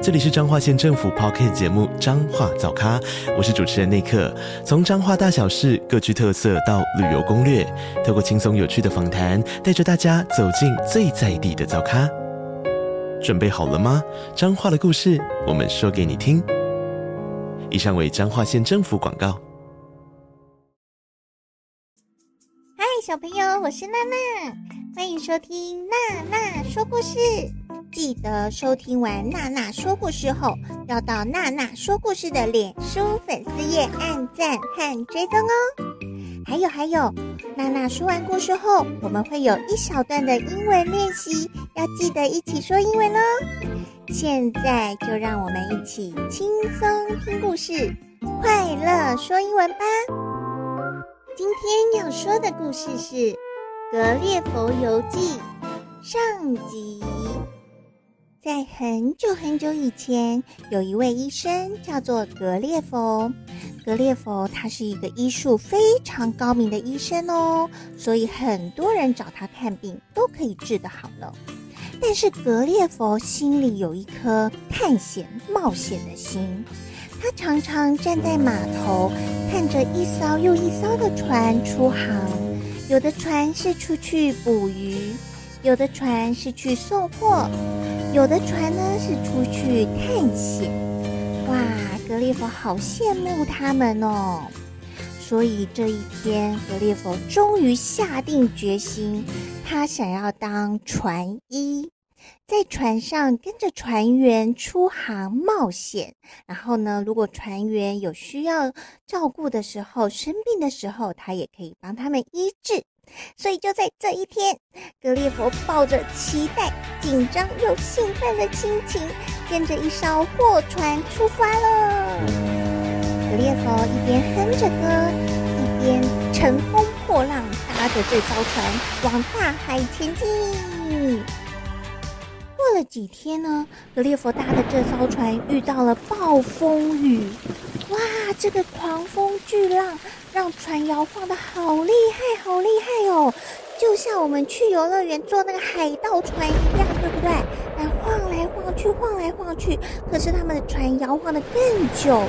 这里是彰化县政府 Podcast 节目《彰化早咖》，我是主持人内克。从彰化大小事各具特色到旅游攻略，透过轻松有趣的访谈，带着大家走进最在地的早咖。准备好了吗？彰化的故事，我们说给你听。以上为彰化县政府广告。嗨，小朋友，我是娜娜，欢迎收听娜娜说故事。记得收听完娜娜说故事后，要到娜娜说故事的脸书粉丝页按赞和追踪哦。还有还有，娜娜说完故事后，我们会有一小段的英文练习，要记得一起说英文哦。现在就让我们一起轻松听故事，快乐说英文吧。今天要说的故事是《格列佛游记》上集。在很久很久以前，有一位医生叫做格列佛。格列佛他是一个医术非常高明的医生哦，所以很多人找他看病都可以治得好了。但是格列佛心里有一颗探险冒险的心，他常常站在码头，看着一艘又一艘的船出航，有的船是出去捕鱼，有的船是去送货。有的船呢是出去探险，哇！格列佛好羡慕他们哦。所以这一天，格列佛终于下定决心，他想要当船医，在船上跟着船员出航冒险。然后呢，如果船员有需要照顾的时候，生病的时候，他也可以帮他们医治。所以就在这一天，格列佛抱着期待、紧张又兴奋的心情，跟着一艘货船出发了。格列佛一边哼着歌，一边乘风破浪，搭着这艘船往大海前进。过了几天呢，格列佛搭的这艘船遇到了暴风雨。哇，这个狂风巨浪让船摇晃的好厉害，好厉害哦！就像我们去游乐园坐那个海盗船一样，对不对？来晃来晃去，晃来晃去。可是他们的船摇晃得更久，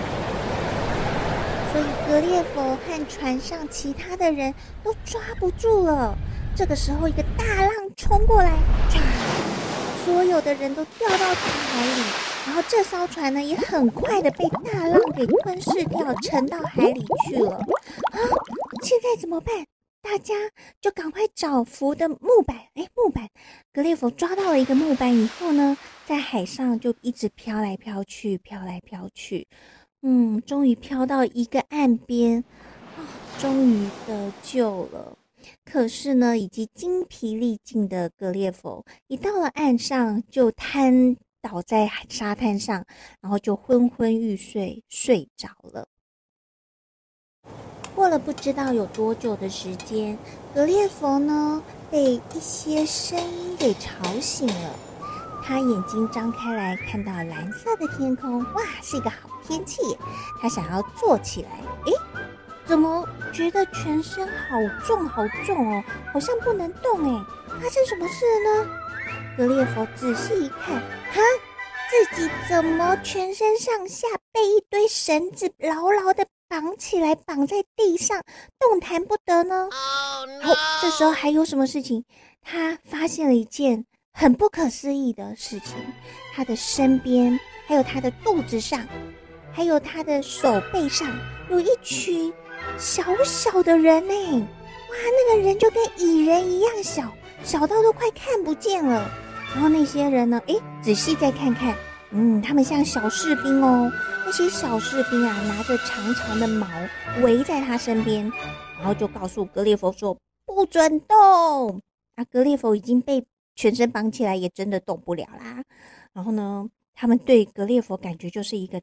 所以格列佛和船上其他的人都抓不住了。这个时候，一个大浪冲过来，所有的人都掉到大海里。然后这艘船呢，也很快的被大浪给吞噬掉，沉到海里去了。啊，现在怎么办？大家就赶快找浮的木板。哎，木板，格列佛抓到了一个木板以后呢，在海上就一直飘来飘去，飘来飘去。嗯，终于飘到一个岸边，啊，终于得救了。可是呢，已经精疲力尽的格列佛一到了岸上就瘫。倒在沙滩上，然后就昏昏欲睡，睡着了。过了不知道有多久的时间，格列佛呢被一些声音给吵醒了。他眼睛张开来，看到蓝色的天空，哇，是一个好天气。他想要坐起来，诶，怎么觉得全身好重好重哦？好像不能动诶，发生什么事了呢？格列佛仔细一看，哈，自己怎么全身上下被一堆绳子牢牢的绑起来，绑在地上，动弹不得呢？Oh, no. 哦，这时候还有什么事情？他发现了一件很不可思议的事情，他的身边，还有他的肚子上，还有他的手背上，有一群小小的人呢！哇，那个人就跟蚁人一样小，小到都快看不见了。然后那些人呢？诶，仔细再看看，嗯，他们像小士兵哦。那些小士兵啊，拿着长长的矛围在他身边，然后就告诉格列佛说：“不准动。”啊，格列佛已经被全身绑起来，也真的动不了啦。然后呢，他们对格列佛感觉就是一个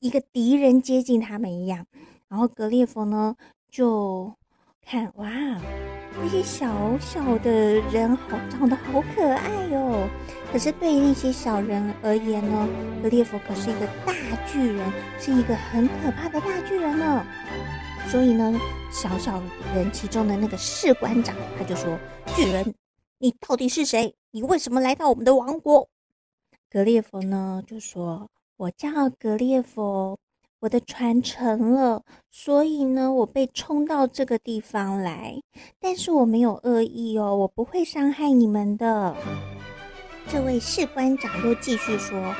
一个敌人接近他们一样。然后格列佛呢，就看哇，那些小小的人好长得好可爱哟。可是对于那些小人而言呢，格列佛可是一个大巨人，是一个很可怕的大巨人呢。所以呢，小小人其中的那个士官长他就说：“巨人，你到底是谁？你为什么来到我们的王国？”格列佛呢就说：“我叫格列佛。”我的船沉了，所以呢，我被冲到这个地方来。但是我没有恶意哦，我不会伤害你们的。这位士官长又继续说：“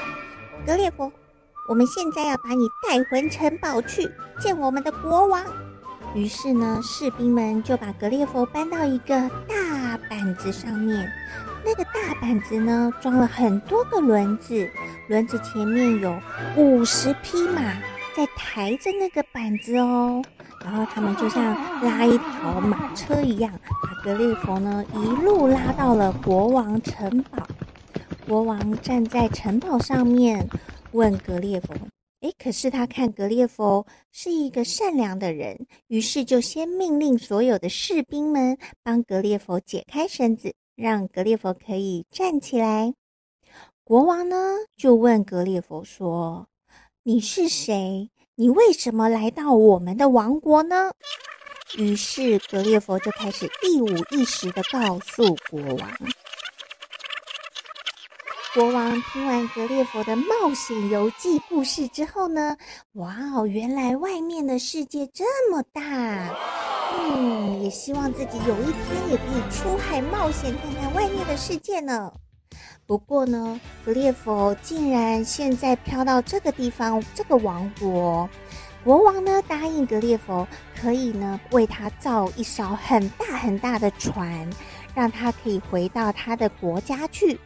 格列佛，我们现在要把你带回城堡去见我们的国王。”于是呢，士兵们就把格列佛搬到一个大板子上面。那个大板子呢，装了很多个轮子，轮子前面有五十匹马。在抬着那个板子哦，然后他们就像拉一条马车一样，把格列佛呢一路拉到了国王城堡。国王站在城堡上面，问格列佛：“诶，可是他看格列佛是一个善良的人，于是就先命令所有的士兵们帮格列佛解开绳子，让格列佛可以站起来。”国王呢就问格列佛说。你是谁？你为什么来到我们的王国呢？于是格列佛就开始一五一十的告诉国王。国王听完格列佛的冒险游记故事之后呢，哇哦，原来外面的世界这么大，嗯，也希望自己有一天也可以出海冒险，看看外面的世界呢。不过呢，格列佛竟然现在飘到这个地方，这个王国，国王呢答应格列佛可以呢为他造一艘很大很大的船，让他可以回到他的国家去。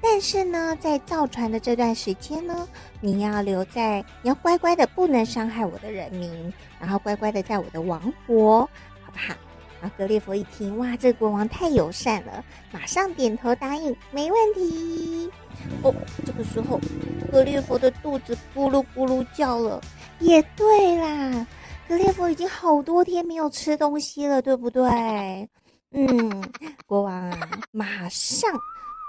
但是呢，在造船的这段时间呢，你要留在，你要乖乖的，不能伤害我的人民，然后乖乖的在我的王国，好不好？然后格列佛一听，哇，这个国王太友善了，马上点头答应，没问题。哦，这个时候，格列佛的肚子咕噜咕噜叫了。也对啦，格列佛已经好多天没有吃东西了，对不对？嗯，国王啊，马上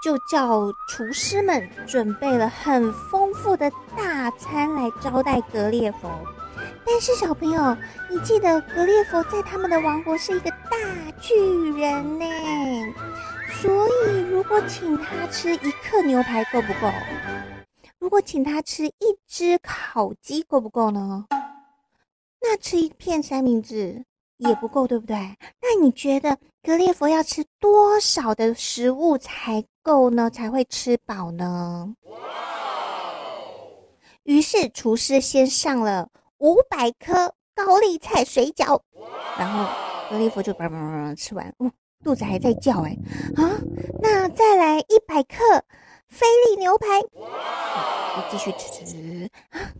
就叫厨师们准备了很丰富的大餐来招待格列佛。但是小朋友，你记得格列佛在他们的王国是一个大巨人呢，所以如果请他吃一克牛排够不够？如果请他吃一只烤鸡够不够呢？那吃一片三明治也不够，对不对？那你觉得格列佛要吃多少的食物才够呢？才会吃饱呢？于是厨师先上了。五百颗高丽菜水饺，然后格列佛就叭叭叭吃完，哦，肚子还在叫哎啊！那再来一百克菲力牛排，好，继续吃吃吃啊，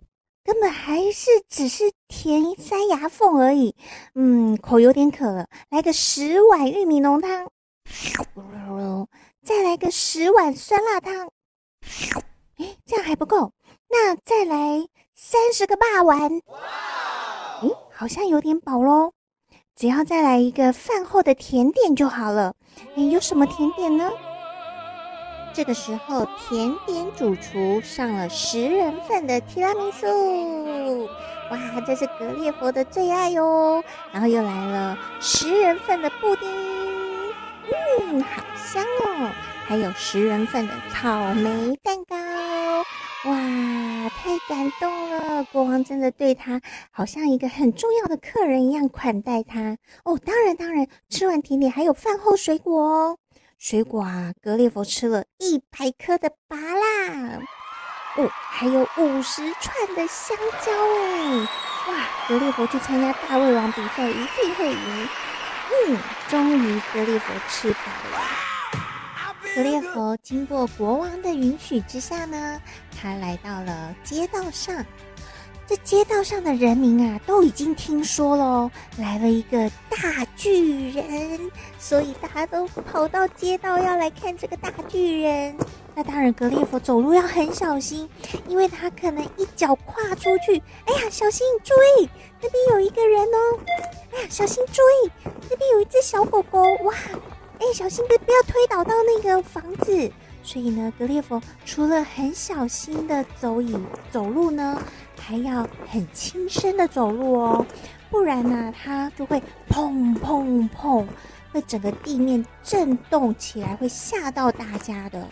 根本还是只是填塞牙缝而已。嗯，口有点渴了，来个十碗玉米浓汤，再来个十碗酸辣汤，哎，这样还不够，那再来。三十个霸丸，诶，好像有点饱喽。只要再来一个饭后的甜点就好了。诶，有什么甜点呢？这个时候，甜点主厨上了十人份的提拉米苏，哇，这是格列佛的最爱哟。然后又来了十人份的布丁，嗯，好香哦。还有十人份的草莓蛋糕。太感动了！国王真的对他好像一个很重要的客人一样款待他哦。当然，当然，吃完甜点还有饭后水果哦。水果啊，格列佛吃了一百颗的芭乐，哦，还有五十串的香蕉哎！哇，格列佛去参加大胃王比赛一定会赢。嗯，终于格列佛吃饱了。格列佛经过国王的允许之下呢，他来到了街道上。这街道上的人民啊，都已经听说了，来了一个大巨人，所以大家都跑到街道要来看这个大巨人。那当然，格列佛走路要很小心，因为他可能一脚跨出去，哎呀，小心注意，那边有一个人哦，哎呀，小心注意，那边有一只小狗狗，哇，哎，小心别不要推倒到那个房子。所以呢，格列佛除了很小心的走以走路呢，还要很轻声的走路哦，不然呢，他就会砰砰砰，会整个地面震动起来，会吓到大家的。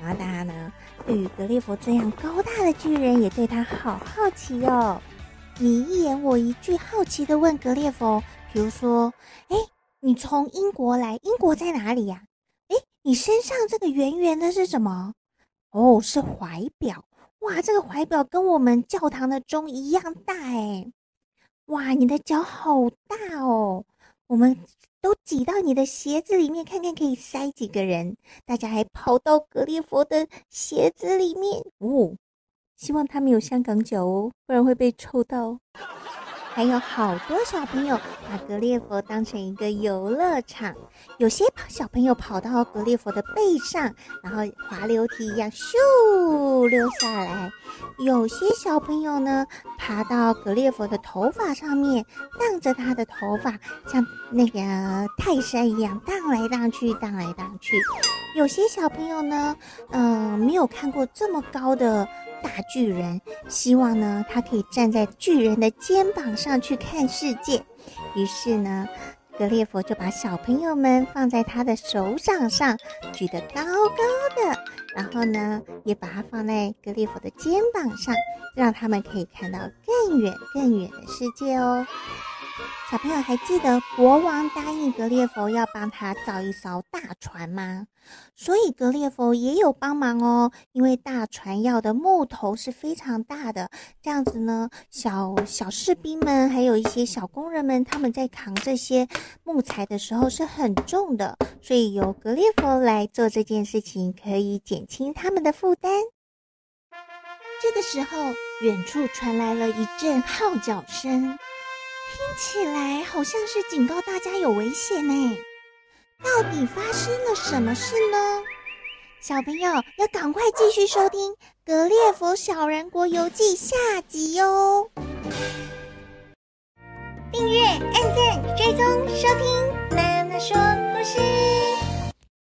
然后大家呢，对于格列佛这样高大的巨人，也对他好好奇哦。你一言我一句，好奇的问格列佛，比如说，哎，你从英国来，英国在哪里呀？哎，你身上这个圆圆的是什么？哦，是怀表。哇，这个怀表跟我们教堂的钟一样大哎。哇，你的脚好大哦。我们。都挤到你的鞋子里面，看看可以塞几个人。大家还跑到格列佛的鞋子里面哦，希望他没有香港脚哦，不然会被臭到。还有好多小朋友把格列佛当成一个游乐场，有些小朋友跑到格列佛的背上，然后滑溜梯一样咻溜下来；有些小朋友呢，爬到格列佛的头发上面，荡着他的头发，像那个泰山一样荡来荡去，荡来荡去；有些小朋友呢，嗯、没有看过这么高的。大巨人希望呢，他可以站在巨人的肩膀上去看世界。于是呢，格列佛就把小朋友们放在他的手掌上，举得高高的，然后呢，也把它放在格列佛的肩膀上，让他们可以看到更远更远的世界哦。小朋友还记得国王答应格列佛要帮他造一艘大船吗？所以格列佛也有帮忙哦。因为大船要的木头是非常大的，这样子呢，小小士兵们还有一些小工人们，他们在扛这些木材的时候是很重的，所以由格列佛来做这件事情，可以减轻他们的负担。这个时候，远处传来了一阵号角声。听起来好像是警告大家有危险呢，到底发生了什么事呢？小朋友要赶快继续收听《格列佛小人国游记》下集哦！订阅、按赞、追踪、收听。妈妈说故事